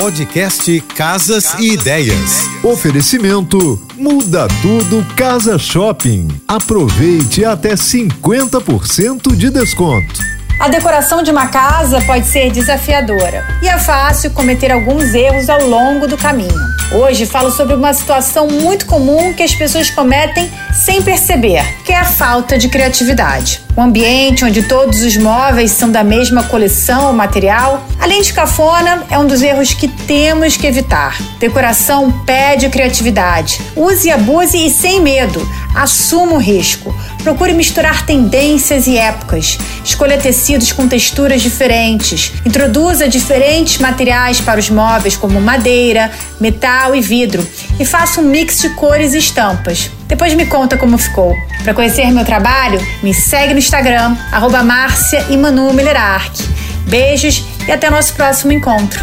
Podcast Casas, Casas e, ideias. e Ideias. Oferecimento Muda Tudo Casa Shopping. Aproveite até 50% de desconto. A decoração de uma casa pode ser desafiadora e é fácil cometer alguns erros ao longo do caminho. Hoje falo sobre uma situação muito comum que as pessoas cometem sem perceber, que é a falta de criatividade. Um ambiente onde todos os móveis são da mesma coleção ou material, além de cafona, é um dos erros que temos que evitar. Decoração pede criatividade. Use abuse e sem medo. Assuma o risco. Procure misturar tendências e épocas. Escolha tecidos com texturas diferentes. Introduza diferentes materiais para os móveis, como madeira, metal e vidro. E faça um mix de cores e estampas. Depois me conta como ficou. Para conhecer meu trabalho, me segue no Instagram, arroba Beijos e até nosso próximo encontro.